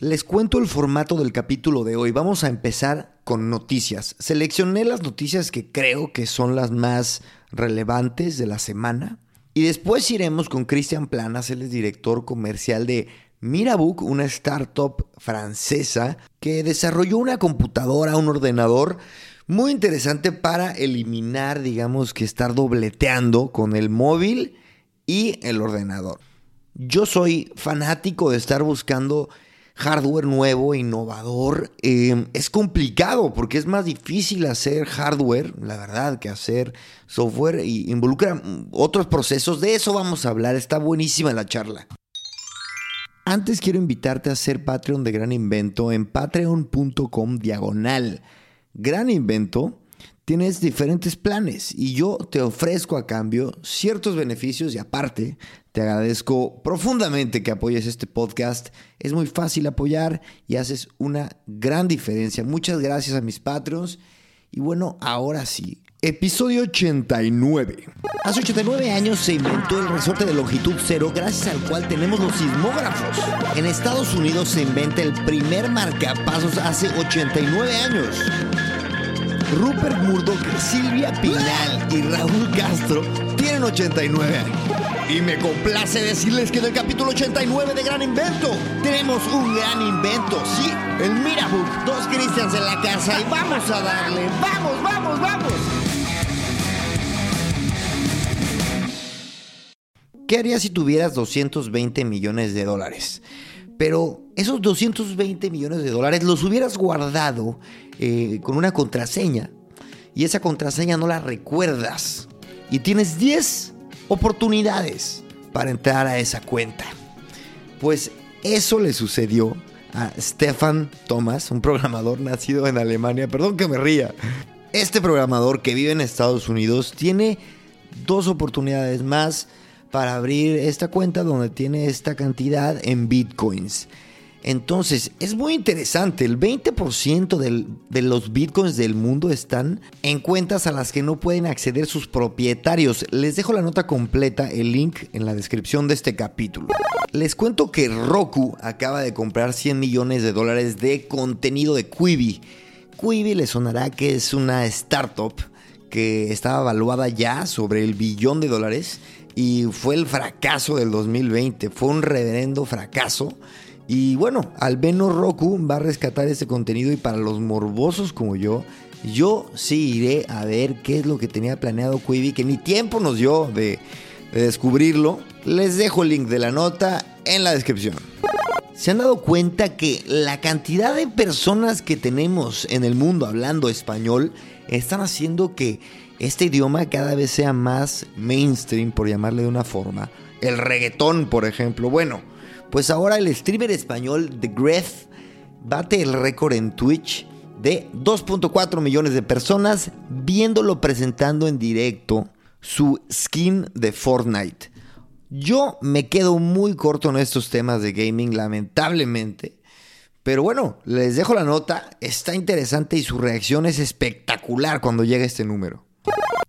Les cuento el formato del capítulo de hoy. Vamos a empezar con noticias. Seleccioné las noticias que creo que son las más relevantes de la semana y después iremos con Cristian Planas, él es director comercial de Mirabook, una startup francesa que desarrolló una computadora, un ordenador muy interesante para eliminar, digamos, que estar dobleteando con el móvil y el ordenador. Yo soy fanático de estar buscando hardware nuevo, innovador. Em, es complicado porque es más difícil hacer hardware, la verdad, que hacer software y involucra otros procesos. De eso vamos a hablar. Está buenísima la charla. Antes quiero invitarte a ser Patreon de Gran Invento en patreon.com diagonal. Gran Invento tienes diferentes planes y yo te ofrezco a cambio ciertos beneficios y aparte te agradezco profundamente que apoyes este podcast. Es muy fácil apoyar y haces una gran diferencia. Muchas gracias a mis Patreons. Y bueno, ahora sí, Episodio 89. Hace 89 años se inventó el resorte de longitud cero gracias al cual tenemos los sismógrafos. En Estados Unidos se inventa el primer marcapasos hace 89 años. Rupert Murdoch, Silvia Pinal y Raúl Castro tienen 89 años. Y me complace decirles que en el capítulo 89 de Gran Invento tenemos un gran invento, sí, el Mirabook, dos Christians en la casa y vamos a darle, vamos, vamos, vamos. ¿Qué harías si tuvieras 220 millones de dólares? Pero esos 220 millones de dólares los hubieras guardado eh, con una contraseña y esa contraseña no la recuerdas y tienes 10 oportunidades para entrar a esa cuenta. Pues eso le sucedió a Stefan Thomas, un programador nacido en Alemania. Perdón que me ría. Este programador que vive en Estados Unidos tiene dos oportunidades más para abrir esta cuenta donde tiene esta cantidad en bitcoins. Entonces, es muy interesante. El 20% de los bitcoins del mundo están en cuentas a las que no pueden acceder sus propietarios. Les dejo la nota completa, el link en la descripción de este capítulo. Les cuento que Roku acaba de comprar 100 millones de dólares de contenido de Quibi. Quibi le sonará que es una startup que estaba evaluada ya sobre el billón de dólares y fue el fracaso del 2020. Fue un reverendo fracaso. Y bueno, al menos Roku va a rescatar ese contenido y para los morbosos como yo, yo sí iré a ver qué es lo que tenía planeado Quibi, que ni tiempo nos dio de, de descubrirlo. Les dejo el link de la nota en la descripción. ¿Se han dado cuenta que la cantidad de personas que tenemos en el mundo hablando español están haciendo que este idioma cada vez sea más mainstream, por llamarle de una forma? El reggaetón, por ejemplo. Bueno, pues ahora el streamer español The Gref bate el récord en Twitch de 2.4 millones de personas viéndolo presentando en directo su skin de Fortnite. Yo me quedo muy corto en estos temas de gaming, lamentablemente. Pero bueno, les dejo la nota, está interesante y su reacción es espectacular cuando llega este número.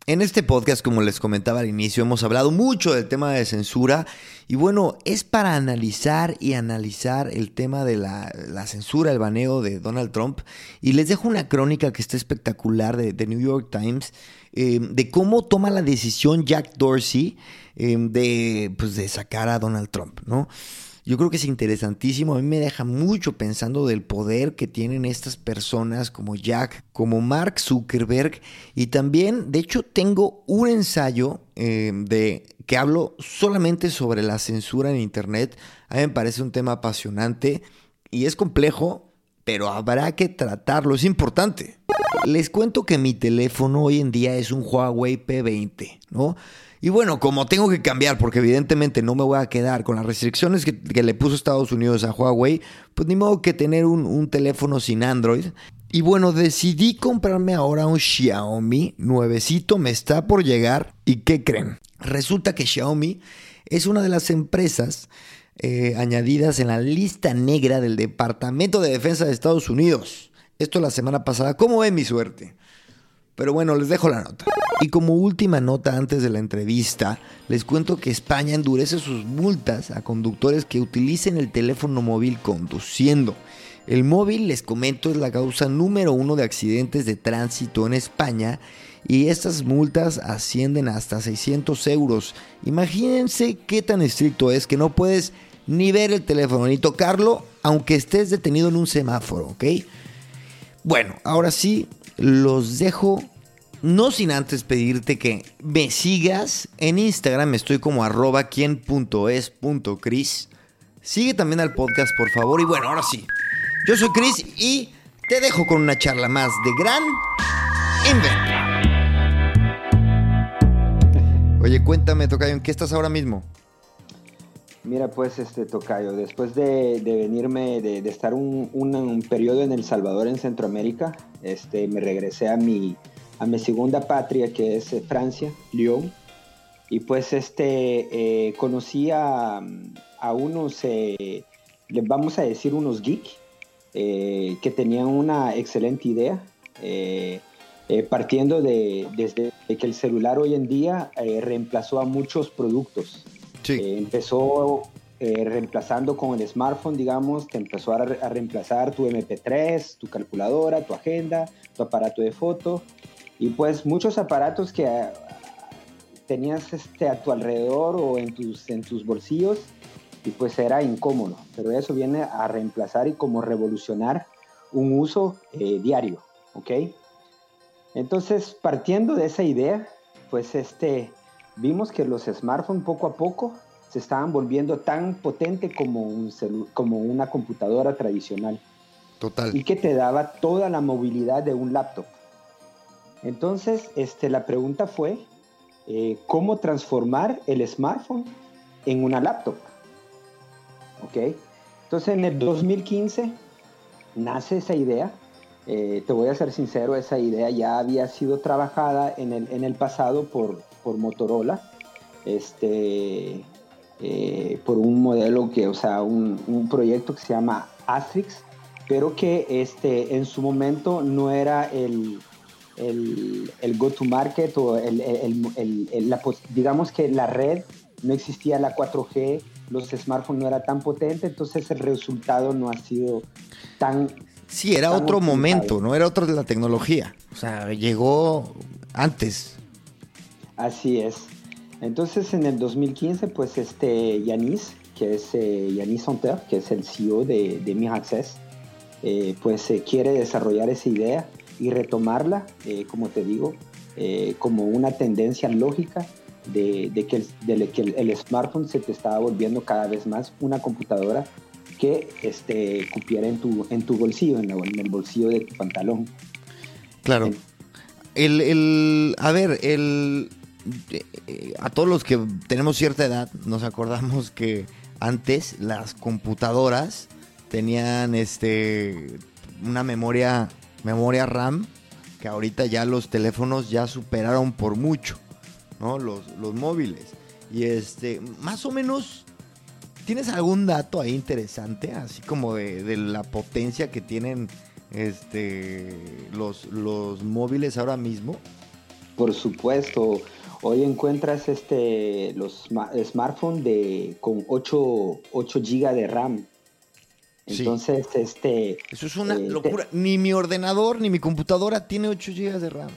En este podcast, como les comentaba al inicio, hemos hablado mucho del tema de censura y bueno, es para analizar y analizar el tema de la, censura, el baneo de Donald Trump y les dejo una crónica que está espectacular de, New York Times eh, de cómo toma la decisión Jack Dorsey eh, de, pues, de sacar a Donald Trump, ¿no? Yo creo que es interesantísimo. A mí me deja mucho pensando del poder que tienen estas personas como Jack, como Mark Zuckerberg. Y también, de hecho, tengo un ensayo eh, de que hablo solamente sobre la censura en Internet. A mí me parece un tema apasionante y es complejo, pero habrá que tratarlo. Es importante. les cuento que mi teléfono hoy en día es un Huawei P20, ¿no? Y bueno, como tengo que cambiar, porque evidentemente no me voy a quedar con las restricciones que, le puso Estados Unidos a Huawei, pues ni modo que tener un, teléfono sin Android. Y bueno, decidí comprarme ahora un Xiaomi nuevecito, me está por llegar. ¿Y qué creen? Resulta que Xiaomi es una de las empresas eh, añadidas en la lista negra del Departamento de Defensa de Estados Unidos. Esto la semana pasada. ¿Cómo ve mi suerte? Pero bueno, les dejo la nota. Y como última nota antes de la entrevista, les cuento que España endurece sus multas a conductores que utilicen el teléfono móvil conduciendo. El móvil, les comento, es la causa número uno de accidentes de tránsito en España y estas multas ascienden hasta 600 euros. Imagínense qué tan estricto es que no puedes ni ver el teléfono ni tocarlo aunque estés detenido en un semáforo, ¿ok? Bueno, ahora sí, los dejo. No sin antes pedirte que me sigas en Instagram, estoy como arroba quien.es.cris. Sigue también al podcast, por favor. Y bueno, ahora sí, yo soy Chris y te dejo con una charla más de Gran Invento. Oye, cuéntame, Tocayo, ¿en qué estás ahora mismo? Mira, pues, este Tocayo, después de, venirme, de, estar un, periodo en El Salvador, en Centroamérica, este, me regresé a mi, a mi segunda patria, que es eh, Francia, Lyon. Y pues, este, eh, conocí a, unos, eh, les vamos a decir, unos geeks eh, que tenían una excelente idea, partiendo de desde que el celular hoy en día reemplazó a muchos productos. empezó reemplazando con el smartphone, digamos, te empezó a, reemplazar tu MP3, tu calculadora, tu agenda, tu aparato de foto, y pues muchos aparatos que tenías este, a tu alrededor o en tus, en tus bolsillos y pues era incómodo, pero eso viene a reemplazar y como revolucionar un uso eh, diario, ¿ok? Entonces, partiendo de esa idea, pues este, vimos que los smartphones poco a poco se estaban volviendo tan potente como, un como una computadora tradicional. Total. Y que te daba toda la movilidad de un laptop. Entonces, este, la pregunta fue, eh, ¿cómo transformar el smartphone en una laptop? ¿ok? Entonces en el 2015 nace esa idea. Eh, te voy a ser sincero, esa idea ya había sido trabajada en el, en el pasado por, por Motorola, este, eh, por un modelo que, o sea, un, un, proyecto que se llama Astrix, pero que este, en su momento no era el, el, el go-to-market o el, el, la, digamos que la red no existía la 4G, los smartphones no era tan potente, entonces el resultado no ha sido tan... Sí, era otro momento, no era otro de la tecnología. O sea, llegó antes. Así es. Entonces en el 2015, pues este Yanis, que es eh, Yanis Santer, que es el CEO de, de Miraccess, eh, pues eh, quiere desarrollar esa idea y retomarla, eh, como te digo, como una tendencia lógica de, que, el, que el, smartphone se te estaba volviendo cada vez más una computadora que este, cupiera en tu, en tu bolsillo, en, el bolsillo de tu pantalón. Claro. El, a ver, el, eh, a todos los que tenemos cierta edad, nos acordamos que antes las computadoras tenían este una memoria, memoria RAM, que ahorita ya los teléfonos ya superaron por mucho. ¿no? Los, los móviles. Y este, más o menos, ¿tienes algún dato ahí interesante? Así como de, la potencia que tienen este, los, los móviles ahora mismo. Por supuesto. Hoy encuentras este, los smartphones de, con 8, 8 GB de RAM. Entonces, este... Eso es una eh, locura. Ni mi ordenador ni mi computadora tiene 8 GB de RAM.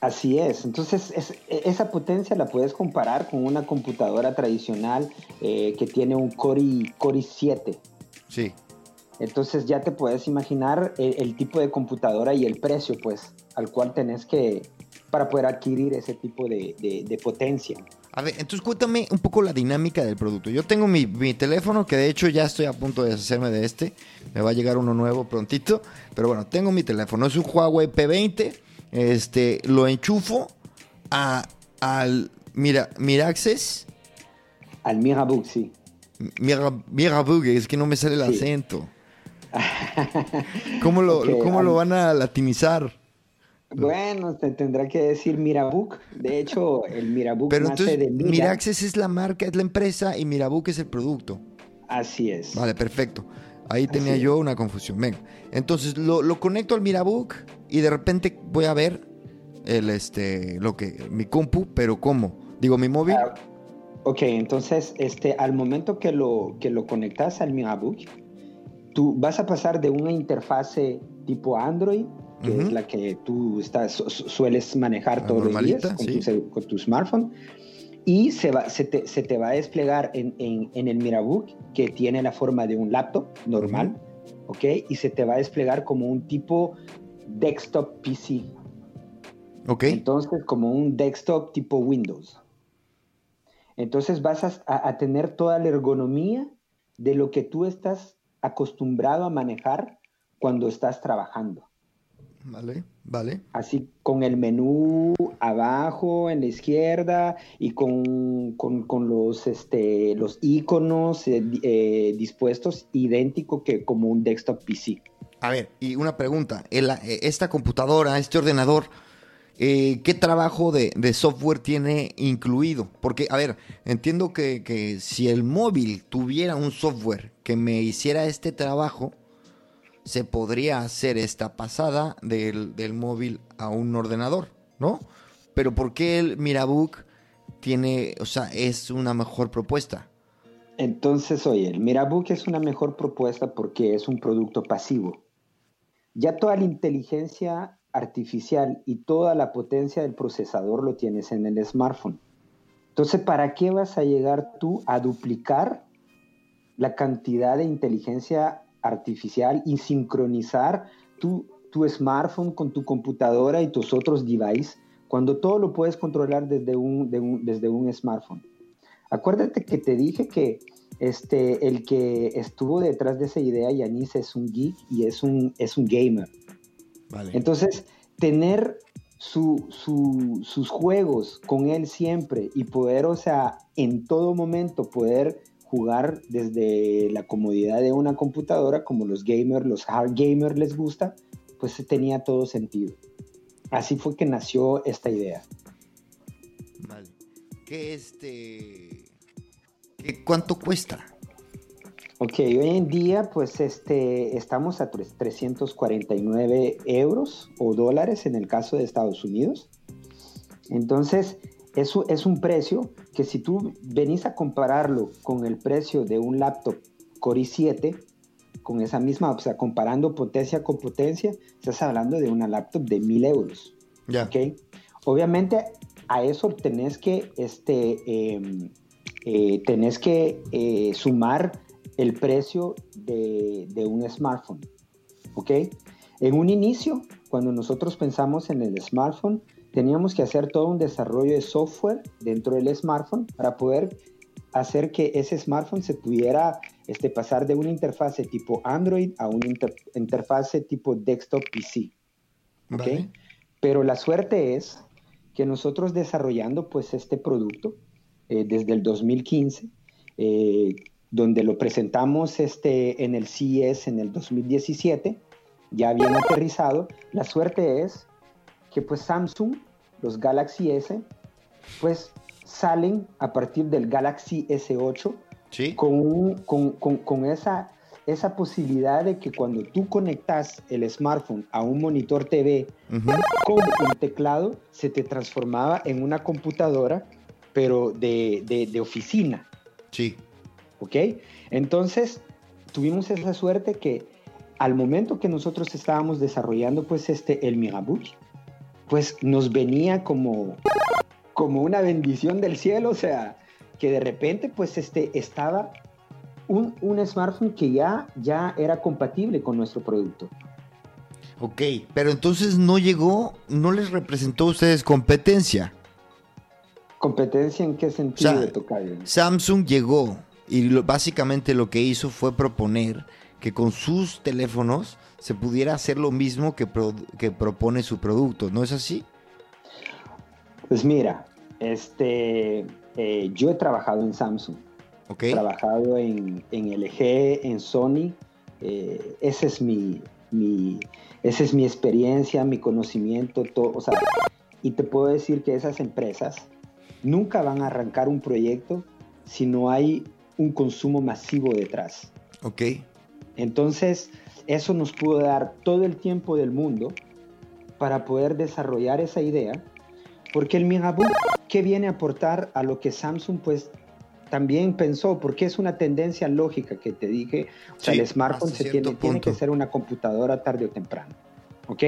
Así es, entonces esa potencia la puedes comparar con una computadora tradicional eh, que tiene un Core, Core 7. Sí. Entonces ya te puedes imaginar el, tipo de computadora y el precio, pues, al cual tenés que, para poder adquirir ese tipo de, de, potencia. A ver, entonces cuéntame un poco la dinámica del producto. Yo tengo mi, mi, teléfono, que de hecho ya estoy a punto de deshacerme de este, Me va a llegar uno nuevo prontito. Pero bueno, tengo mi teléfono. Es un Huawei P20. Este, lo enchufo a, al Mira, Miraxes. Al Mirabook, sí. Mira, Mirabook, es que no me sale el acento. ¿Cómo, lo, ¿cómo lo van a latinizar? Bueno, te tendrá que decir Mirabook. De hecho, el Mirabook Pero entonces, de Miraxes es la marca, es la empresa y Mirabook es el producto. Así es. Vale, perfecto. Ahí tenía yo una confusión. Venga. Entonces lo, lo, conecto al Mirabook y de repente voy a ver el este lo que mi compu, pero ¿cómo? Digo, mi móvil. Ah, ok, entonces este al momento que lo que lo conectas al Mirabook, tú vas a pasar de una interfase tipo Android, que es la que tú estás, sueles manejar todos los días con, tu, con, tu, smartphone, y se, va, se, te, se te va a desplegar en, en, en, el Mirabook, que tiene la forma de un laptop normal, ¿ok? Y se te va a desplegar como un tipo desktop PC. Ok. Entonces, como un desktop tipo Windows. Entonces vas a, a tener toda la ergonomía de lo que tú estás acostumbrado a manejar cuando estás trabajando. Vale, vale. Así con el menú abajo en la izquierda y con, los, este, los iconos eh, eh, dispuestos idéntico que como un desktop PC. A ver, y una pregunta. Eh, esta computadora, este ordenador, ¿qué trabajo de, software tiene incluido? Porque, a ver, entiendo que, que si el móvil tuviera un software que me hiciera este trabajo, se podría hacer esta pasada del, móvil a un ordenador, ¿no? Pero ¿por qué el Mirabook tiene, o sea, es una mejor propuesta? Entonces, oye, el Mirabook es una mejor propuesta porque es un producto pasivo. Ya toda la inteligencia artificial y toda la potencia del procesador lo tienes en el smartphone. Entonces, ¿para qué vas a llegar tú a duplicar la cantidad de inteligencia artificial y sincronizar tu, tu smartphone con tu computadora y tus otros devices cuando todo lo puedes controlar desde un, desde un smartphone. Acuérdate que te dije que este, el que estuvo detrás de esa idea, Yanis, es un geek y es un, es un gamer. Entonces, tener su, sus juegos con él siempre y poder, o sea, en todo momento poder jugar desde la comodidad de una computadora, como los gamers, los hard gamers les gusta, pues tenía todo sentido. Así fue que nació esta idea. Vale. ¿Qué este... ¿Cuánto cuesta? Ok, hoy en día pues este, estamos a 349 euros o dólares en el caso de Estados Unidos. Entonces, eso es un precio que si tú venís a compararlo con el precio de un laptop Core i7, con esa misma, o sea, comparando potencia con potencia, estás hablando de una laptop de mil euros. Ya. Obviamente a eso tenés que, este, em, eh, tenés que eh, sumar el precio de, de, un smartphone. ¿Ok? En un inicio, cuando nosotros pensamos en el smartphone, teníamos que hacer todo un desarrollo de software dentro del smartphone para poder hacer que ese smartphone se pudiera este, pasar de una interfase tipo Android a una interfase tipo desktop PC. ¿okay? Pero la suerte es que nosotros desarrollando pues este producto eh, desde el 2015, eh, donde lo presentamos este, en el CES en el 2017, ya bien aterrizado, la suerte es que pues Samsung, los Galaxy S, pues salen a partir del Galaxy S8 con, con, esa, esa posibilidad de que cuando tú conectas el smartphone a un monitor TV con un teclado, se te transformaba en una computadora, pero de, de, oficina. Sí. ¿Ok? Entonces, tuvimos esa suerte que al momento que nosotros estábamos desarrollando pues este el Mirabook, pues nos venía como, como una bendición del cielo, o sea, que de repente pues este, estaba un, un smartphone que ya, ya era compatible con nuestro producto. Ok, pero entonces no llegó, no les representó a ustedes competencia. ¿Competencia en qué sentido? Samsung llegó y básicamente lo que hizo fue proponer que con sus teléfonos se pudiera hacer lo mismo que, que propone su producto, ¿no es así? Pues mira, este, eh, yo he trabajado en Samsung, he trabajado en, LG, en Sony, eh, ese es mi, mi, esa es mi experiencia, mi conocimiento, todo, o sea, y te puedo decir que esas empresas nunca van a arrancar un proyecto si no hay un consumo masivo detrás. Ok. Entonces, eso nos pudo dar todo el tiempo del mundo para poder desarrollar esa idea, porque el Mirabook, ¿qué viene a aportar a lo que Samsung pues también pensó? Porque es una tendencia lógica que te dije, o sea, el smartphone se tiene, tiene, que ser una computadora tarde o temprano, ¿ok?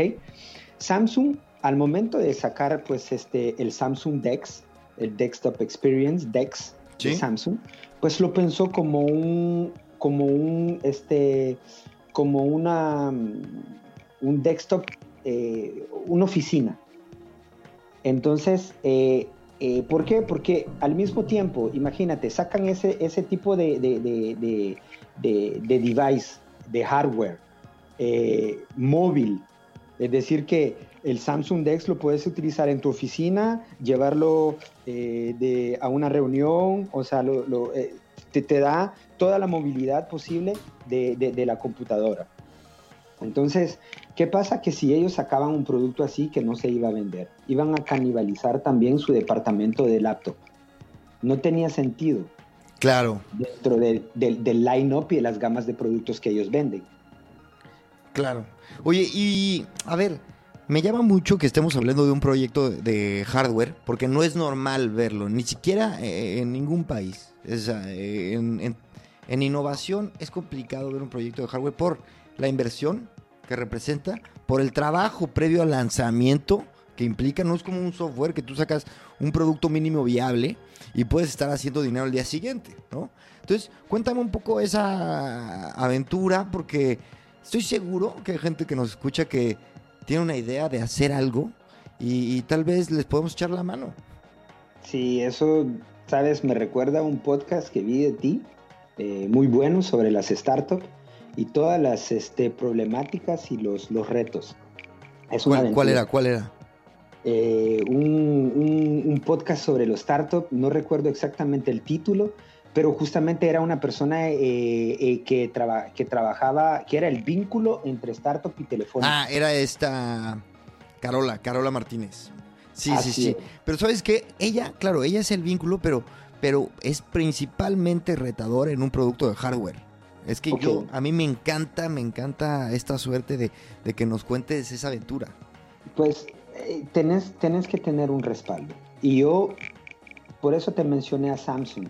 Samsung, al momento de sacar pues este, el Samsung DeX, el Desktop Experience, DeX, de Samsung, pues lo pensó como un, como un, este, como una, un desktop, eh, una oficina. Entonces, eh, eh, ¿por qué? Porque al mismo tiempo, imagínate, sacan ese, ese tipo de, de, de device, de hardware, móvil, es decir, que el Samsung Dex lo puedes utilizar en tu oficina, llevarlo de, a una reunión, o sea, lo, te, te, da toda la movilidad posible de, la computadora. Entonces, ¿qué pasa? Que si ellos sacaban un producto así que no se iba a vender, iban a canibalizar también su departamento de laptop. No tenía sentido. Claro. Dentro del, del line-up y de las gamas de productos que ellos venden. Claro. Oye, y a ver, me llama mucho que estemos hablando de un proyecto de hardware, porque no es normal verlo, ni siquiera eh, en ningún país. Eh, en, innovación es complicado ver un proyecto de hardware por la inversión que representa, por el trabajo previo al lanzamiento que implica, no es como un software que tú sacas un producto mínimo viable y puedes estar haciendo dinero al día siguiente, ¿no? Entonces, cuéntame un poco esa aventura porque estoy seguro que hay gente que nos escucha que tiene una idea de hacer algo y, tal vez les podemos echar la mano. Sí, eso, sabes, me recuerda a un podcast que vi de ti, eh, muy bueno sobre las startups y todas las este, problemáticas y los, los retos. ¿Cuál, era? ¿Cuál era? Eh, un, podcast sobre los startups, no recuerdo exactamente el título, pero justamente era una persona eh, eh, que, que trabajaba, que era el vínculo entre startup y telefónica. Ah, era esta Carola, Carola Martínez. Sí, sí, sí. Pero sabes qué, ella, claro, ella es el vínculo, pero, pero es principalmente retador en un producto de hardware. Es que yo, a mí me encanta, me encanta esta suerte de, que nos cuentes esa aventura. Pues eh, tenés, tenés que tener un respaldo. Y yo, por eso te mencioné a Samsung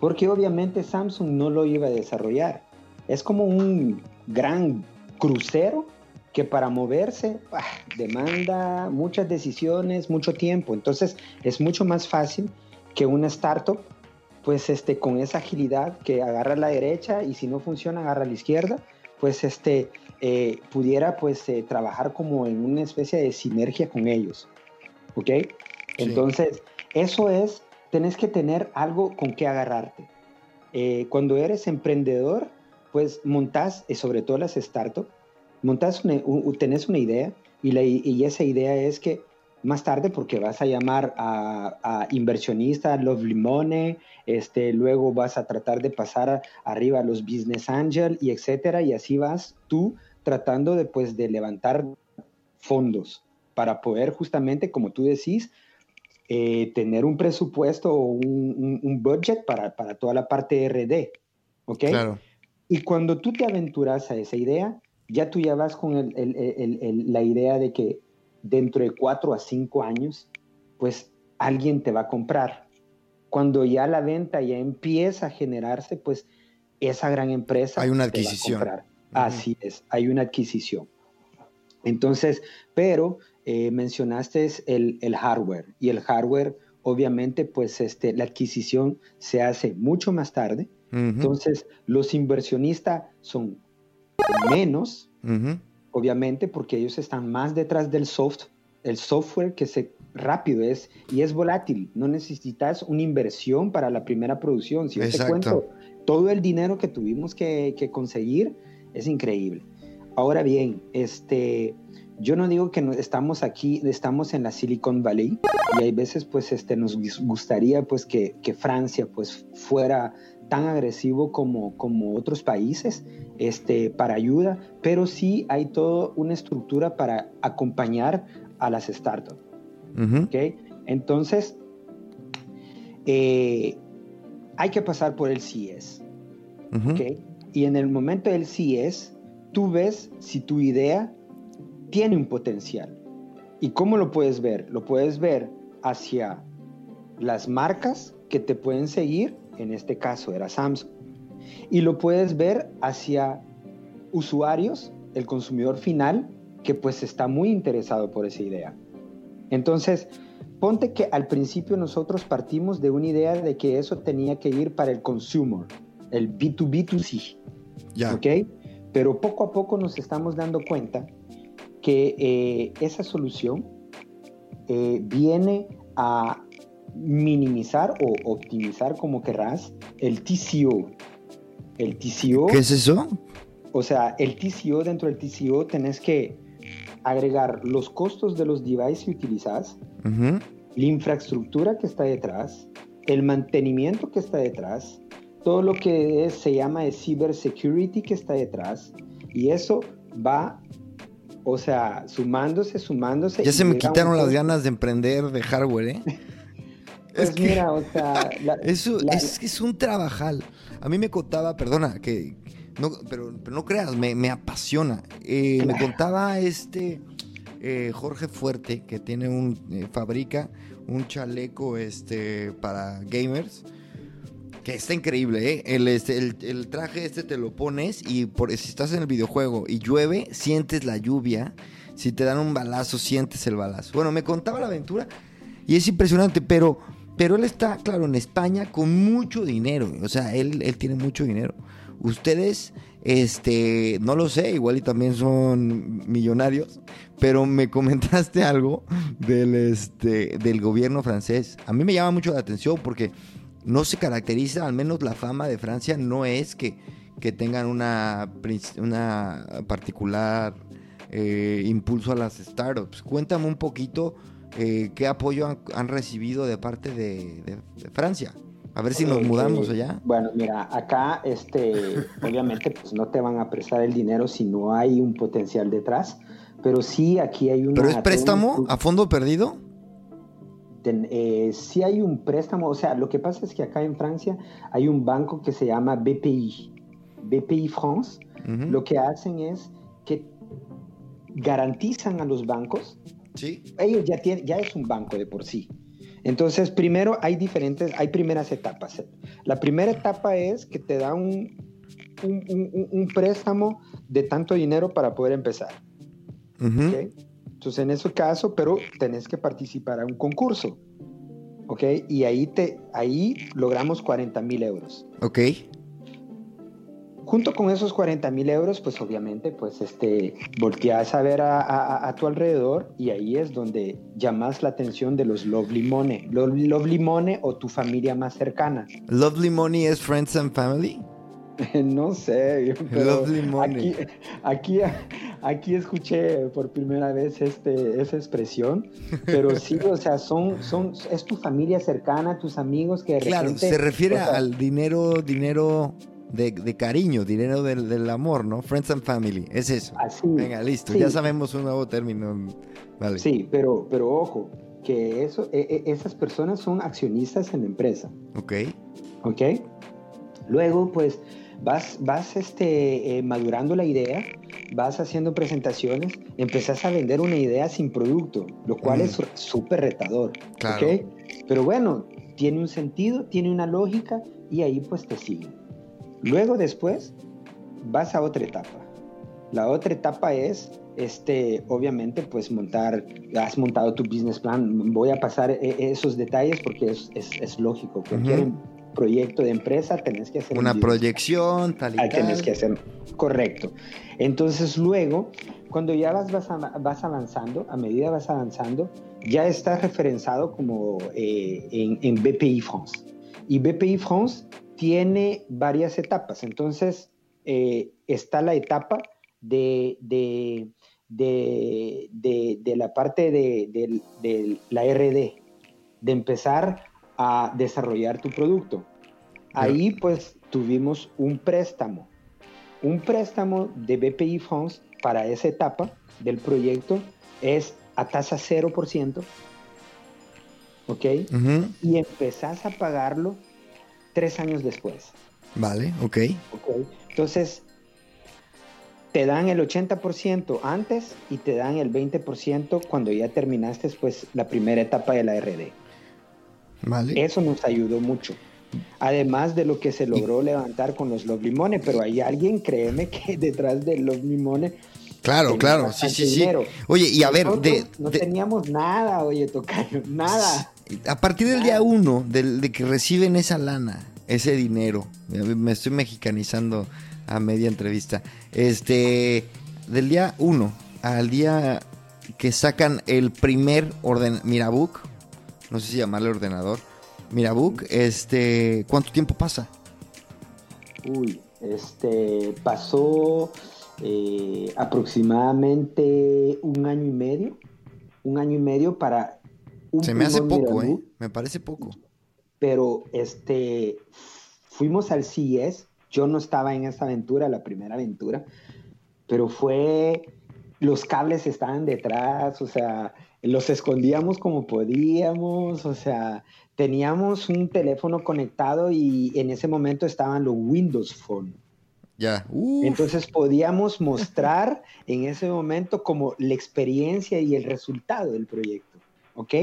porque obviamente Samsung no lo iba a desarrollar. Es como un gran crucero que para moverse ah, demanda muchas decisiones, mucho tiempo. Entonces es mucho más fácil que una startup, pues este, con esa agilidad que agarra a la derecha y si no funciona agarra a la izquierda, pues este, eh, pudiera pues eh, trabajar como en una especie de sinergia con ellos. ¿Ok? Entonces, eso es tenés que tener algo con que agarrarte. Eh, cuando eres emprendedor, pues montás, y sobre todo las startups, montás una, tenés una idea y, la, y, esa idea es que más tarde, porque vas a llamar a, a inversionista, los limones, este, luego vas a tratar de pasar arriba a los business angel y etcétera, y así vas tú tratando de, pues, de levantar fondos para poder justamente, como tú decís, eh, tener un presupuesto o un, budget para, toda la parte RD. ¿Ok? Claro. Y cuando tú te aventuras a esa idea, ya tú ya vas con la idea de que dentro de cuatro a cinco años, pues alguien te va a comprar. Cuando ya la venta ya empieza a generarse, pues esa gran empresa. Hay una adquisición. Así es, hay una adquisición. Entonces, pero eh, mencionaste el, el, hardware y el hardware, obviamente, pues este, la adquisición se hace mucho más tarde. Entonces, los inversionistas son menos, obviamente, porque ellos están más detrás del soft, el software que se rápido es y es volátil. No necesitas una inversión para la primera producción. Si yo te cuento todo el dinero que tuvimos que, que conseguir, es increíble. Ahora bien, este, yo no digo que no, estamos aquí, estamos en la Silicon Valley y hay veces pues este, nos gustaría pues que, que Francia pues fuera tan agresivo como, como otros países este, para ayuda, pero sí hay toda una estructura para acompañar a las startups. Entonces, eh, hay que pasar por el CIES. Y en el momento del CIES, tú ves si tu idea tiene un potencial. ¿Y cómo lo puedes ver? Lo puedes ver hacia las marcas que te pueden seguir, en este caso era Samsung, y lo puedes ver hacia usuarios, el consumidor final, que pues está muy interesado por esa idea. Entonces, ponte que al principio nosotros partimos de una idea de que eso tenía que ir para el consumer, el B2B2C. Ya. ¿Ok? Pero poco a poco nos estamos dando cuenta que eh, esa solución eh, viene a minimizar o optimizar, como querrás, el TCO. El TCO. ¿Qué es eso? O sea, el TCO, dentro del TCO tenés que agregar los costos de los devices que utilizas, la infraestructura que está detrás, el mantenimiento que está detrás, todo lo que se llama de cybersecurity que está detrás, y eso va, o sea, sumándose, sumándose. Ya se me quitaron las ganas de emprender de hardware, ¿eh? Pues es mira, o sea... eso, es, es un trabajal. A mí me contaba, perdona, que no, pero, no creas, me, apasiona. Eh, me contaba este eh, Jorge Fuerte, que tiene un, eh, fabrica un chaleco este, para gamers, que está increíble, El, este, el, traje este te lo pones y si estás en el videojuego y llueve, sientes la lluvia. Si te dan un balazo, sientes el balazo. Bueno, me contaba la aventura y es impresionante, pero, pero él está, claro, en España con mucho dinero. O sea, él, él tiene mucho dinero. Ustedes, este, no lo sé, igual y también son millonarios, pero me comentaste algo del, este, del gobierno francés. A mí me llama mucho la atención porque no se caracteriza, al menos la fama de Francia no es que, que tengan una, una particular eh, impulso a las startups. Cuéntame un poquito eh, qué apoyo han, recibido de parte de Francia. A ver si nos mudamos allá. Bueno, mira, acá, este, obviamente, pues no te van a prestar el dinero si no hay un potencial detrás, pero sí aquí hay un. ¿Pero es préstamo a fondo perdido? Eh, sí hay un préstamo, o sea, lo que pasa es que acá en Francia hay un banco que se llama BPI, BPI France. Lo que hacen es que garantizan a los bancos. Sí. Ellos ya tienen, ya es un banco de por sí. Entonces, primero hay diferentes, hay primeras etapas. La primera etapa es que te da un, un, préstamo de tanto dinero para poder empezar. Entonces, en ese caso, pero tenés que participar a un concurso. ¿Ok? Y ahí, te, ahí logramos 40 mil euros. Ok. Junto con esos 40 mil euros, pues obviamente, pues este, volteas a ver a, tu alrededor y ahí es donde llamas la atención de los Lovely Money. Lovely Money o tu familia más cercana. ¿Lovely Money es Friends and Family? no sé, Lovely Money. Aquí, aquí, escuché por primera vez este, esa expresión, pero sí, o sea, son, son, es tu familia cercana, tus amigos que de Claro, se refiere al dinero, dinero de, cariño, dinero del, amor, ¿no? Friends and Family, es eso. Así. Venga, listo, ya sabemos un nuevo término. Vale. Sí, pero, pero ojo, que eso, e, e, esas personas son accionistas en la empresa. Ok. Ok. Luego, pues, vas, vas este, eh, madurando la idea, vas haciendo presentaciones, empezás a vender una idea sin producto, lo cual es súper retador. Claro. ¿ok? Pero bueno, tiene un sentido, tiene una lógica y ahí pues te siguen. Luego después vas a otra etapa. La otra etapa es, este, obviamente, pues montar, has montado tu business plan. Voy a pasar e, esos detalles porque es, es, lógico. Cualquier proyecto de empresa tenés que hacer una proyección, tal y tal. Tienes que hacer, correcto. Entonces luego, cuando ya vas, vas, avanzando, a medida vas avanzando, ya estás referenciado como eh, en, en BPI France. Y BPI France tiene varias etapas. Entonces, eh, está la etapa de, de, la parte de, de, la RD, de empezar a desarrollar tu producto. Ahí pues tuvimos un préstamo, un préstamo de BPI Funds para esa etapa del proyecto es a tasa 0%, ¿ok? Y empezás a pagarlo tres años después. Vale, ok. Entonces, te dan el 80% antes y te dan el 20% cuando ya terminaste pues, la primera etapa de la RD. Vale. Eso nos ayudó mucho. Además de lo que se logró levantar con los Love Limone, pero hay alguien, créeme, que detrás de los Limone Claro, claro, sí, sí, sí. Oye, y a ver, de, no teníamos nada, oye, Tocayo, nada. A partir del día uno, de que reciben esa lana, ese dinero, me estoy mexicanizando a media entrevista, este, del día uno al día que sacan el primer orden, Mirabook, no sé si llamarle ordenador, Mirabook, este, ¿cuánto tiempo pasa? Uy, este, pasó eh, aproximadamente un año y medio, un año y medio para... Un Se me hace poco, ¿eh? Me parece poco. Pero este, fuimos al CES, yo no estaba en esa aventura, la primera aventura, pero fue, los cables estaban detrás, o sea, los escondíamos como podíamos, o sea, teníamos un teléfono conectado y en ese momento estaban los Windows Phone. Ya. Entonces podíamos mostrar en ese momento como la experiencia y el resultado del proyecto. ¿Ok?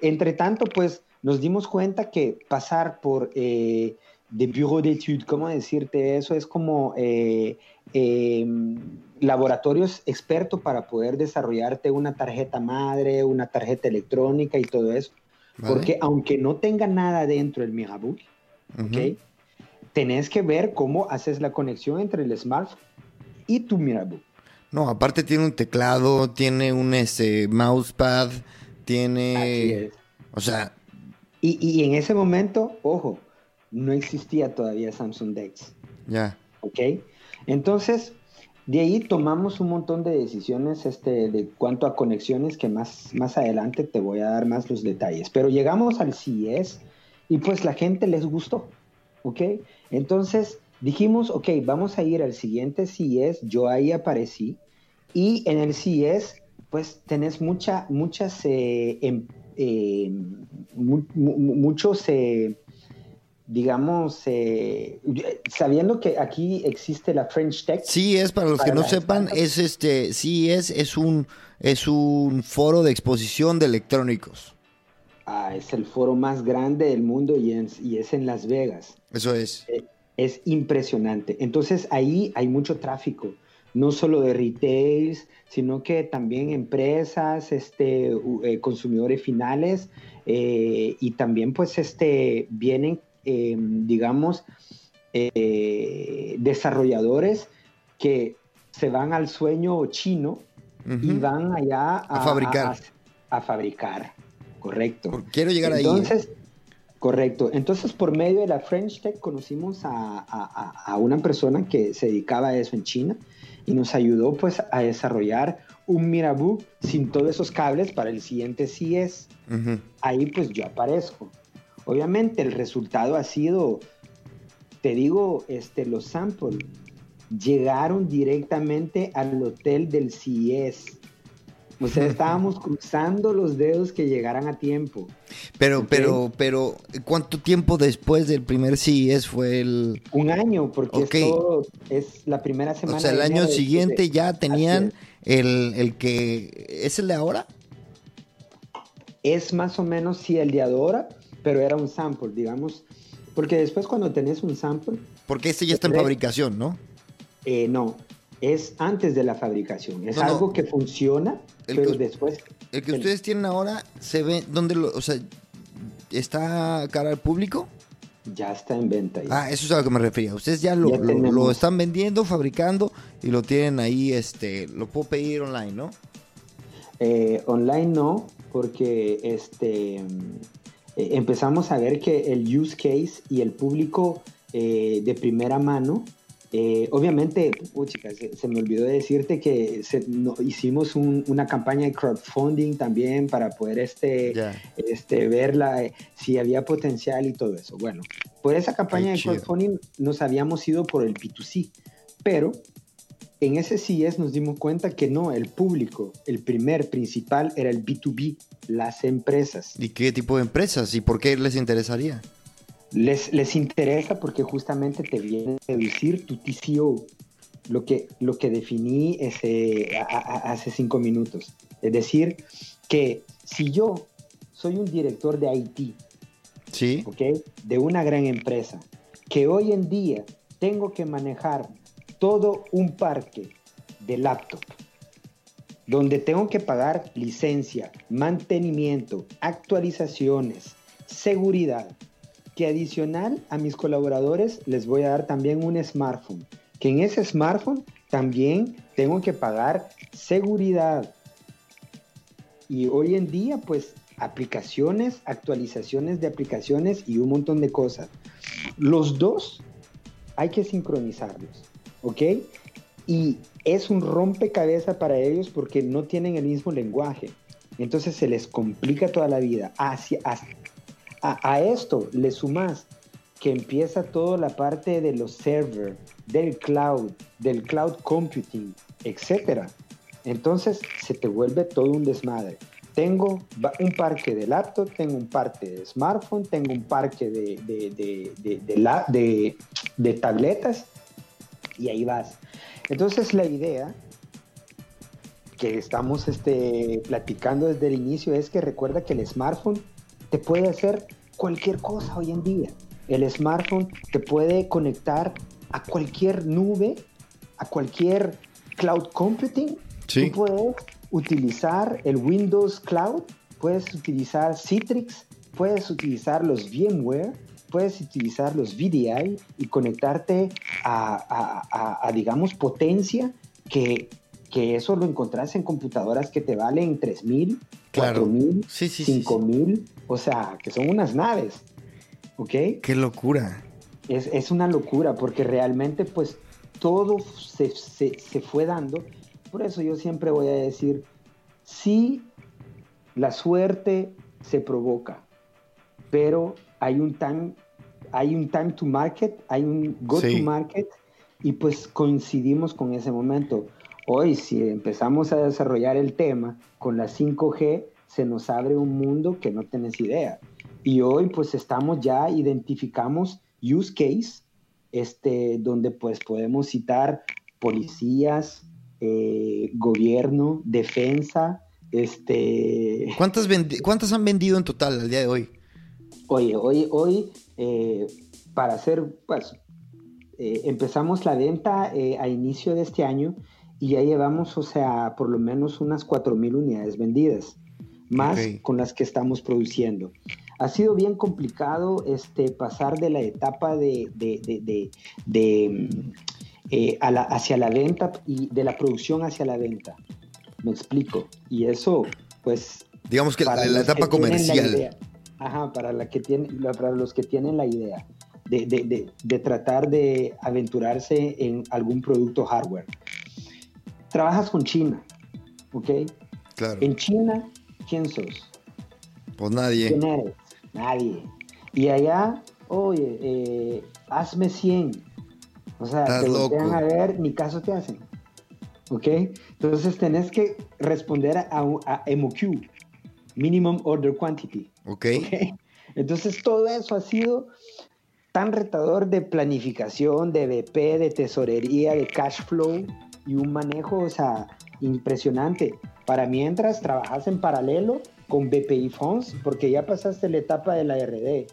Entre tanto, pues nos dimos cuenta que pasar por eh, de bureau d'études, ¿cómo decirte eso? Es como eh, em, laboratorios expertos para poder desarrollarte una tarjeta madre, una tarjeta electrónica y todo eso. Porque aunque no tenga nada dentro del Mirabook, ¿ok? tenés que ver cómo haces la conexión entre el smartphone y tu Mirabook. No, aparte tiene un teclado, tiene un ese mousepad, tiene... O sea... Y, en ese momento, ojo, no existía todavía Samsung Dex. Ya. ¿Ok? Entonces, de ahí tomamos un montón de decisiones este, de cuanto a conexiones que más, más adelante te voy a dar más los detalles. Pero llegamos al CES y pues la gente les gustó. ¿Ok? Entonces dijimos, ok, vamos a ir al siguiente CES, yo ahí aparecí, y en el CES, pues tenés mucha, muchas, eh, em, eh, muchos, eh, digamos, sabiendo que aquí existe la French Tech. CES, para los que no sepan, es este, CES es un, es un foro de exposición de electrónicos. Ah, es el foro más grande del mundo y es, en Las Vegas. Eso es. Eh, es impresionante. Entonces ahí hay mucho tráfico, no solo de retails, sino que también empresas, este, eh, consumidores finales eh, y también pues este, vienen, em, digamos, desarrolladores que se van al sueño chino y van allá a, fabricar. a fabricar. Correcto. Quiero llegar ahí. ¿eh? Entonces, correcto. Entonces, por medio de la French Tech conocimos a, una persona que se dedicaba a eso en China y nos ayudó pues a desarrollar un Mirabu sin todos esos cables para el siguiente CES. Ahí pues yo aparezco. Obviamente el resultado ha sido, te digo, este, los samples llegaron directamente al hotel del CES o sea, estábamos cruzando los dedos que llegaran a tiempo. Pero, pero, pero, ¿cuánto tiempo después del primer CES fue el...? Un año, porque es la primera semana. O sea, el año siguiente ya tenían el, el que... ¿Es el de ahora? Es más o menos, sí, el de ahora, pero era un sample, digamos. Porque después cuando tenés un sample... Porque este ya está en fabricación, ¿no? Eh, no, es antes de la fabricación. Es algo que funciona pero después. El que ustedes tienen ahora, ¿se ve dónde lo.? O sea, ¿está cara al público? Ya está en venta. Ah, eso es a lo que me refería. Ustedes ya lo, lo, están vendiendo, fabricando y lo tienen ahí, este, lo puedo pedir online, ¿no? Eh, online no, porque este eh, empezamos a ver que el use case y el público eh, de primera mano Eh, obviamente, chicas, se, me olvidó decirte que hicimos una campaña de crowdfunding también para poder este, este, verla, eh, si había potencial y todo eso. Bueno, por esa campaña de crowdfunding nos habíamos ido por el P2C, pero en ese CES nos dimos cuenta que no, el público, el primer principal era el B2B, las empresas. ¿Y qué tipo de empresas? ¿Y por qué les interesaría? Les, les interesa porque justamente te viene a reducir tu TCO, lo que, lo que definí ese, hace cinco minutos. Es decir, que si yo soy un director de IT, ¿Sí? de una gran empresa, que hoy en día tengo que manejar todo un parque de laptop, donde tengo que pagar licencia, mantenimiento, actualizaciones, seguridad, que adicional a mis colaboradores les voy a dar también un smartphone, que en ese smartphone también tengo que pagar seguridad. Y hoy en día, pues, aplicaciones, actualizaciones de aplicaciones y un montón de cosas. Los dos hay que sincronizarlos, ¿ok? Y es un rompecabezas para ellos porque no tienen el mismo lenguaje. Entonces se les complica toda la vida. Hacia, a, esto le sumas que empieza toda la parte de los servers, del cloud, del cloud computing, etc. Entonces se te vuelve todo un desmadre. Tengo un parque de laptop, tengo un parque de smartphone, tengo un parque de, de, de tabletas y ahí vas. Entonces la idea que estamos este, platicando desde el inicio es que recuerda que el smartphone te puede hacer cualquier cosa hoy en día. El smartphone te puede conectar a cualquier nube, a cualquier cloud computing. Sí. Tú puedes utilizar el Windows Cloud, puedes utilizar Citrix, puedes utilizar los VMware, puedes utilizar los VDI y conectarte a, digamos, potencia que, que, eso lo encontrás en computadoras que te valen 3.000, claro. 4.000, sí, sí, 5.000, o sea, que son unas naves, ¿ok? Qué locura. Es, es una locura porque realmente pues todo se, se, se fue dando. Por eso yo siempre voy a decir, sí, la suerte se provoca, pero hay un time, hay un time to market, hay un go to market y pues coincidimos con ese momento. Hoy si empezamos a desarrollar el tema con la 5G, se nos abre un mundo que no tenés idea. Y hoy pues estamos ya, identificamos use case, este, donde pues podemos citar policías, eh, gobierno, defensa, este... ¿Cuántas, ¿Cuántas han vendido en total al día de hoy? Oye, hoy, hoy eh, para hacer, pues, eh, empezamos la venta a inicio de este año y ya llevamos, o sea, por lo menos unas 4.000 unidades vendidas más con las que estamos produciendo. Ha sido bien complicado este, pasar de la etapa de, de, mm, eh, hacia la venta y de la producción hacia la venta. Me explico. Y eso, pues... Digamos que la, etapa comercial. Ajá, para, la que tiene, para los que tienen la idea de, de tratar de aventurarse en algún producto hardware. Trabajas con China, ¿ok? Claro. En China ¿quién sos? Pues nadie. ¿Quién eres? Nadie. Y allá, oye, eh, hazme 100. O sea, te voltean a ver, ni caso te hacen. ¿Ok? Entonces tenés que responder a, a MOQ, Minimum Order Quantity. ok. Entonces todo eso ha sido tan retador de planificación, de BP, de tesorería, de cash flow y un manejo, o sea, impresionante. Para mientras trabajas en paralelo con BPI Funds, porque ya pasaste la etapa de la RD,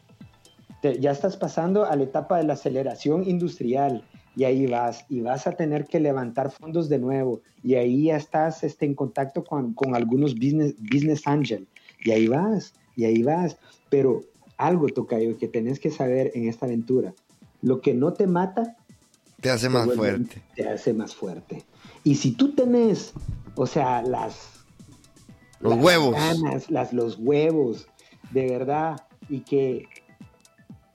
ya estás pasando a la etapa de la aceleración industrial y ahí vas y vas a tener que levantar fondos de nuevo y ahí ya estás este, en contacto con, con algunos business, business angel y ahí vas y ahí vas. Pero algo, Tocayo, que tenés que saber en esta aventura, lo que no te mata, te hace más fuerte. Te hace más fuerte. Y si tú tenés, o sea, las... Los huevos. las, los huevos, de verdad, y que...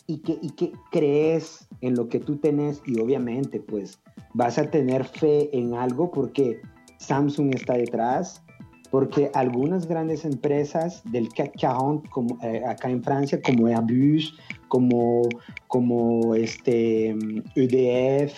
y que, y que crees en lo que tú tenés y obviamente pues vas a tener fe en algo porque Samsung está detrás, porque algunas grandes empresas del CAC 40 como, eh, acá en Francia, como Airbus, como, como este, EDF,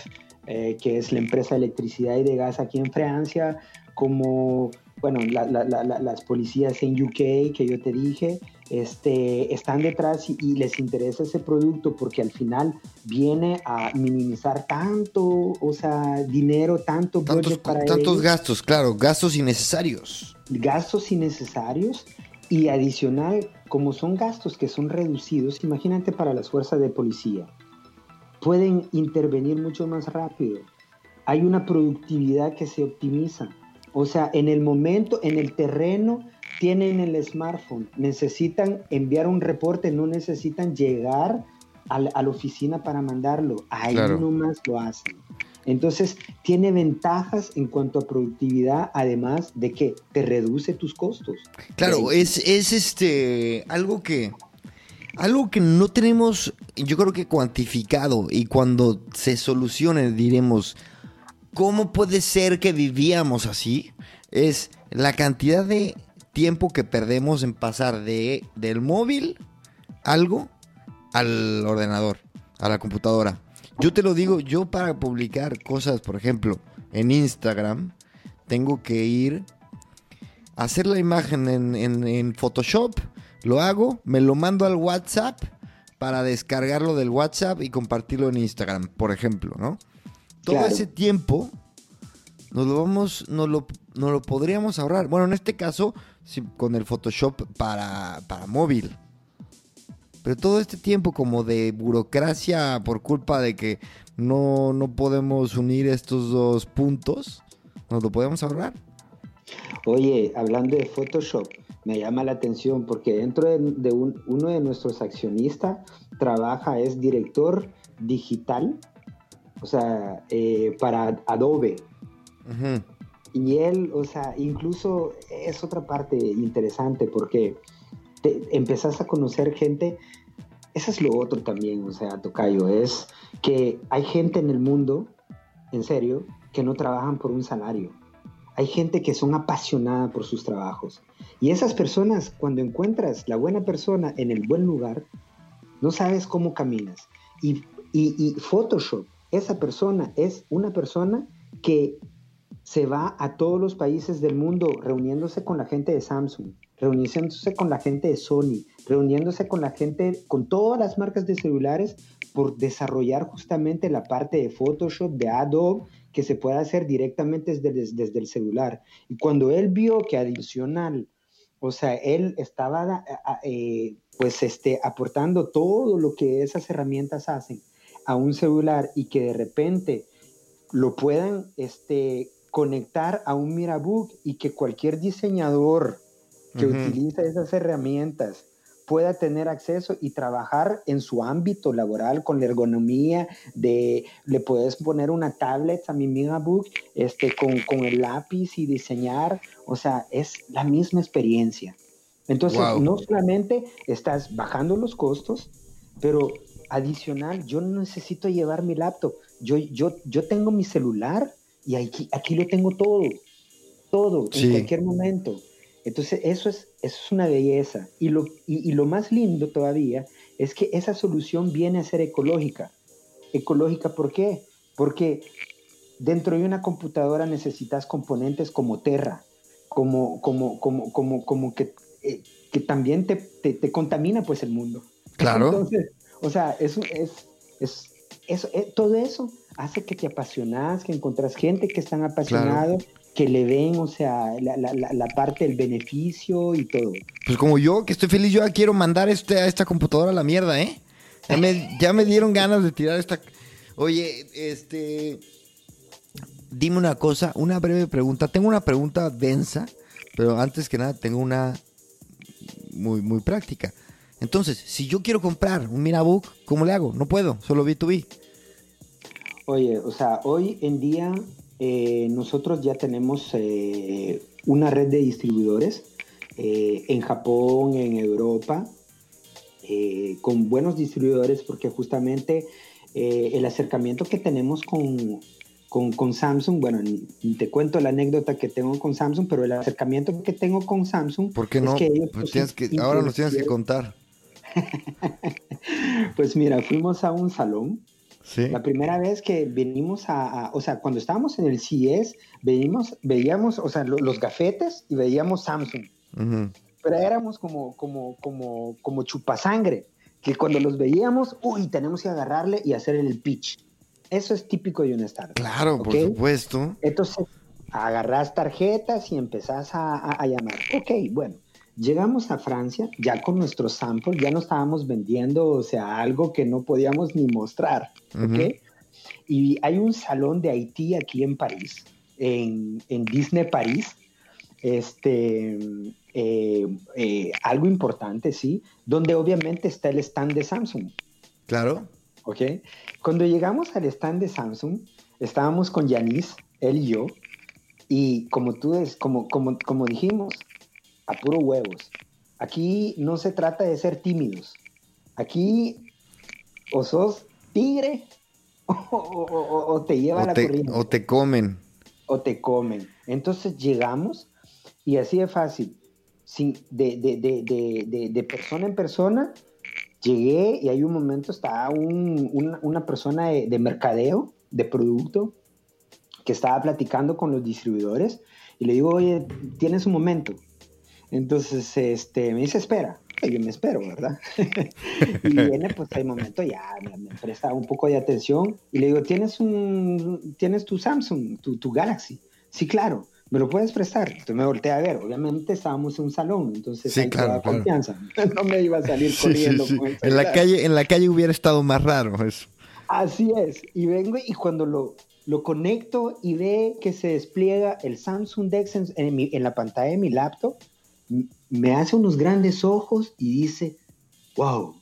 eh, que es la empresa de electricidad y de gas aquí en Francia, como bueno, las policías en UK que yo te dije, este, están detrás y, les interesa ese producto porque al final viene a minimizar tanto, o sea, dinero, tanto tantos, para tantos gastos, claro, gastos innecesarios. Gastos innecesarios y adicional, como son gastos que son reducidos, imagínate para las fuerzas de policía, pueden intervenir mucho más rápido. Hay una productividad que se optimiza o sea, en el momento, en el terreno, tienen el smartphone, necesitan enviar un reporte, no necesitan llegar a la, oficina para mandarlo. Ahí nomás lo hacen. Entonces, tiene ventajas en cuanto a productividad, además de que te reduce tus costos. Claro, es, es este algo que algo que no tenemos, yo creo que cuantificado y cuando se solucione diremos, ¿Cómo puede ser que vivíamos así? Es la cantidad de tiempo que perdemos en pasar de, del móvil algo al ordenador, a la computadora. Yo te lo digo, yo para publicar cosas, por ejemplo, en Instagram, tengo que ir a hacer la imagen en, en Photoshop, lo hago, me lo mando al WhatsApp para descargarlo del WhatsApp y compartirlo en Instagram, por ejemplo, ¿no? todo ese tiempo nos lo vamos, nos lo, lo podríamos ahorrar. Bueno, en este caso, con el Photoshop para, para móvil. Pero todo este tiempo como de burocracia por culpa de que no, no podemos unir estos dos puntos, ¿nos lo podemos ahorrar? Oye, hablando de Photoshop, me llama la atención porque dentro de, uno de nuestros accionistas trabaja, es director digital o sea, eh, para Adobe. Y él, o sea, incluso es otra parte interesante porque te, empezás a conocer gente, eso es lo otro también, o sea, Tocayo, es que hay gente en el mundo, en serio, que no trabajan por un salario. Hay gente que son apasionada por sus trabajos. Y esas personas, cuando encuentras la buena persona en el buen lugar, no sabes cómo caminas. Y, y, y Photoshop esa persona es una persona que se va a todos los países del mundo reuniéndose con la gente de Samsung, reuniéndose con la gente de Sony, reuniéndose con la gente, con todas las marcas de celulares por desarrollar justamente la parte de Photoshop, de Adobe, que se puede hacer directamente desde, desde el celular. Y cuando él vio que adicional, o sea, él estaba eh, pues este, aportando todo lo que esas herramientas hacen a un celular y que de repente lo puedan este, conectar a un Mirabook y que cualquier diseñador que utiliza esas herramientas pueda tener acceso y trabajar en su ámbito laboral con la ergonomía de, le puedes poner una tablet a mi Mirabook este, con, con el lápiz y diseñar, o sea, es la misma experiencia. Entonces, no solamente estás bajando los costos, pero adicional, yo no necesito llevar mi laptop. Yo, yo, yo tengo mi celular y aquí, aquí lo tengo todo, todo, en cualquier momento. Entonces, eso es, eso es una belleza. Y lo, y, lo más lindo todavía es que esa solución viene a ser ecológica. ¿Ecológica por qué? Porque dentro de una computadora necesitas componentes como Terra, como, como, como, como, como que, eh, que también te, te, contamina pues el mundo. Claro. Entonces, o sea, es, es, eh, todo eso hace que te apasionas, que encontrás gente que están apasionados, que le ven, o sea, la, la, la, parte del beneficio y todo. Pues como yo, que estoy feliz, yo ya quiero mandar este, a esta computadora a la mierda, ¿eh? Ya me, ya me dieron ganas de tirar esta... Oye, este... Dime una cosa, una breve pregunta. Tengo una pregunta densa, pero antes que nada tengo una muy, muy práctica. Entonces, si yo quiero comprar un Mirabook, ¿cómo le hago? No puedo, solo B2B. Oye, o sea, hoy en día eh, nosotros ya tenemos eh, una red de distribuidores eh, en Japón, en Europa, eh, con buenos distribuidores, porque justamente eh, el acercamiento que tenemos con, con, Samsung, bueno, te cuento la anécdota que tengo con Samsung, pero el acercamiento que tengo con Samsung... ¿Por qué no? Pues ahora nos tienes que contar. pues mira, fuimos a un salón. ¿Sí? La primera vez que venimos a, o sea, cuando estábamos en el CES, venimos, veíamos, o sea, los gafetes y veíamos Samsung. Pero éramos como, como, como, como chupasangre, que cuando los veíamos, uy, tenemos que agarrarle y hacer el pitch. Eso es típico de un startup. Claro, por supuesto. Entonces, agarras tarjetas y empezás a, llamar. Ok, bueno, llegamos a Francia ya con nuestros samples, ya no estábamos vendiendo, o sea, algo que no podíamos ni mostrar. ¿Ok? Y hay un salón de Haití aquí en París, en, en Disney París. Este, eh, eh, algo importante, ¿sí? Donde obviamente está el stand de Samsung. Claro. ¿Ok? Cuando llegamos al stand de Samsung, estábamos con Yanis, él y yo, y como tú es, como, como, como dijimos, a puro huevos. Aquí no se trata de ser tímidos. Aquí o sos tigre o, te lleva la corriente. O te comen. O te comen. Entonces llegamos y así de fácil de, de, de, persona en persona, llegué y hay un momento estaba una, persona de, mercadeo, de producto, que estaba platicando con los distribuidores y le digo, oye, tienes un momento. Entonces este, me dice, espera. yo me espero, ¿verdad? y viene, pues hay momento ya, me, presta un poco de atención y le digo, ¿tienes, un, ¿tienes tu Samsung, tu, tu Galaxy? Sí, claro. ¿me lo puedes prestar? Entonces me volteé a ver, obviamente estábamos en un salón, entonces sí, claro, confianza. No me iba a salir corriendo. en la calle, en la calle hubiera estado más raro eso. Así es, y vengo y cuando lo, lo conecto y ve que se despliega el Samsung Dex en, en la pantalla de mi laptop, me hace unos grandes ojos y dice, wow.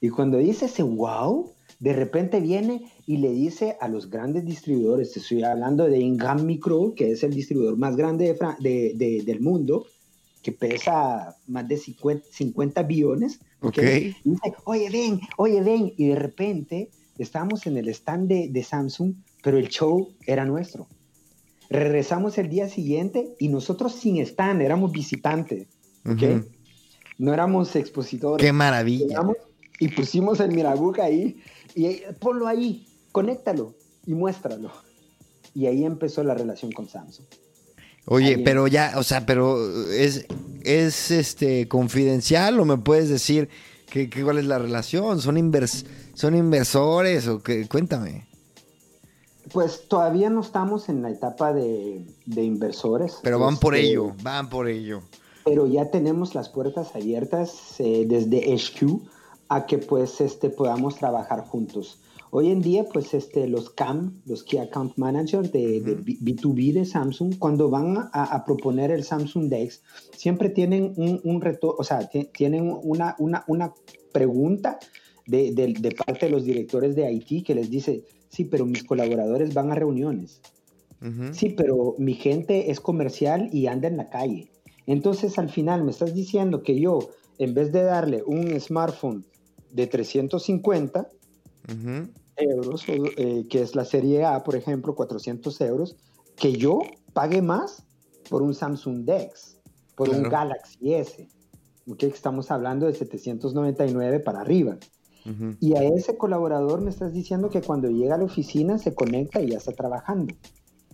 Y cuando dice ese wow, de repente viene y le dice a los grandes distribuidores, estoy hablando de Ingham Micro, que es el distribuidor más grande de, del mundo, que pesa más de 50, billones, okay. Y dice, oye, ven, oye, ven, y de repente estábamos en el stand de, Samsung, pero el show era nuestro. Regresamos el día siguiente y nosotros sin stand, éramos visitantes, ¿ok? No éramos expositores. ¡Qué maravilla! y pusimos el Mirabuca ahí, y ponlo ahí, conéctalo y muéstralo. Y ahí empezó la relación con Samsung. Oye, pero ya, o sea, pero es, es este confidencial o me puedes decir que, cuál es la relación, son invers, son inversores o qué, cuéntame. Pues todavía no estamos en la etapa de, inversores. Pero van por este, ello, van por ello. Pero ya tenemos las puertas abiertas eh, desde HQ a que pues este podamos trabajar juntos. Hoy en día, pues este, los CAM, los Key Account Manager de, B2B de Samsung, cuando van a, proponer el Samsung Dex, siempre tienen un, reto, o sea, tienen una, una, una pregunta de, de, parte de los directores de IT que les dice, sí, pero mis colaboradores van a reuniones. Sí, pero mi gente es comercial y anda en la calle. Entonces, al final, me estás diciendo que yo, en vez de darle un smartphone de 350, euros, eh, que es la serie A, por ejemplo, 400 euros, que yo pague más por un Samsung Dex, por un Galaxy S. que Estamos hablando de 799 para arriba. Y a ese colaborador me estás diciendo que cuando llega a la oficina se conecta y ya está trabajando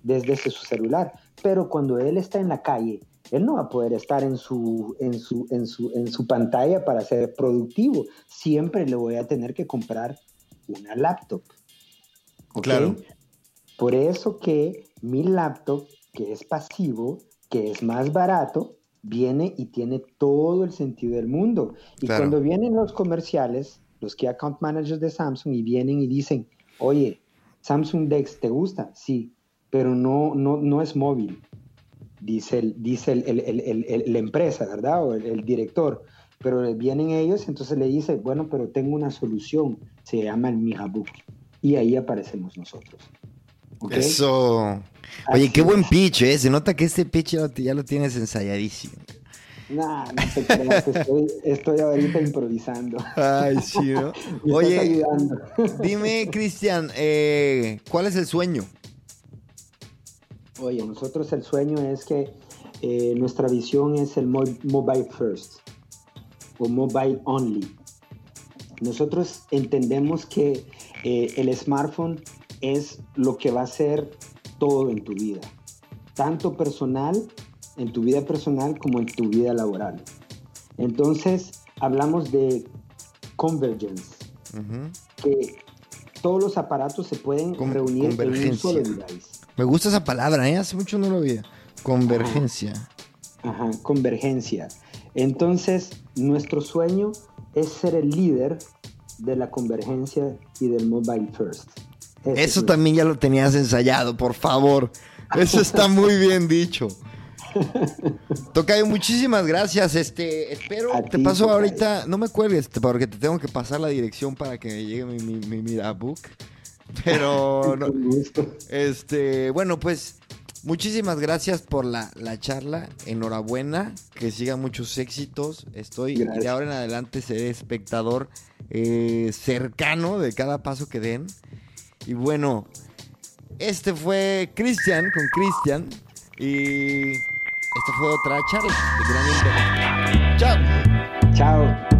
desde su celular. Pero cuando él está en la calle, él no va a poder estar en su, en su, en su, en su pantalla para ser productivo. Siempre le voy a tener que comprar una laptop. Claro. Por eso que mi laptop, que es pasivo, que es más barato, viene y tiene todo el sentido del mundo. Y cuando vienen los comerciales, los Key Account Managers de Samsung, y vienen y dicen, oye, Samsung Dex, ¿te gusta? Sí, pero no, no, no es móvil, dice, el, dice el, la empresa, ¿verdad? O el, director pero vienen ellos, entonces le dice, bueno, pero tengo una solución, se llama el Mihabook. Y ahí aparecemos nosotros. Eso. Oye, qué buen pitch, ¿eh? Se nota que este pitch ya lo, tienes ensayadísimo. Nah, no te creas, estoy, estoy ahorita improvisando. Ay. Me Oye, dime, Cristian, eh, ¿cuál es el sueño? Oye, nosotros el sueño es que eh, nuestra visión es el mo- mobile first o mobile only. Nosotros entendemos que eh, el smartphone es lo que va a ser todo en tu vida, tanto personal, en tu vida personal como en tu vida laboral. Entonces, hablamos de convergence, que todos los aparatos se pueden Con- reunir en un solo device. Me gusta esa palabra, ¿eh? Hace mucho no lo veía. Convergencia. Ajá, convergencia. Entonces, nuestro sueño es ser el líder de la convergencia y del mobile first. Ese Eso también ya lo tenías ensayado, por favor. Eso está muy bien dicho. Tocayo, muchísimas gracias. Este, espero, A te ti, paso Tocayo. ahorita, no me cuelgues, porque te tengo que pasar la dirección para que me llegue mi, mi, mi Mirabook. Pero, no, este, bueno, pues, muchísimas gracias por la, la charla. Enhorabuena, que sigan muchos éxitos. Estoy, Gracias. de ahora en adelante, seré espectador eh, cercano de cada paso que den. Y bueno, este fue Cristian con Cristian. Y esta fue otra charla de Gran. Chao. Chao.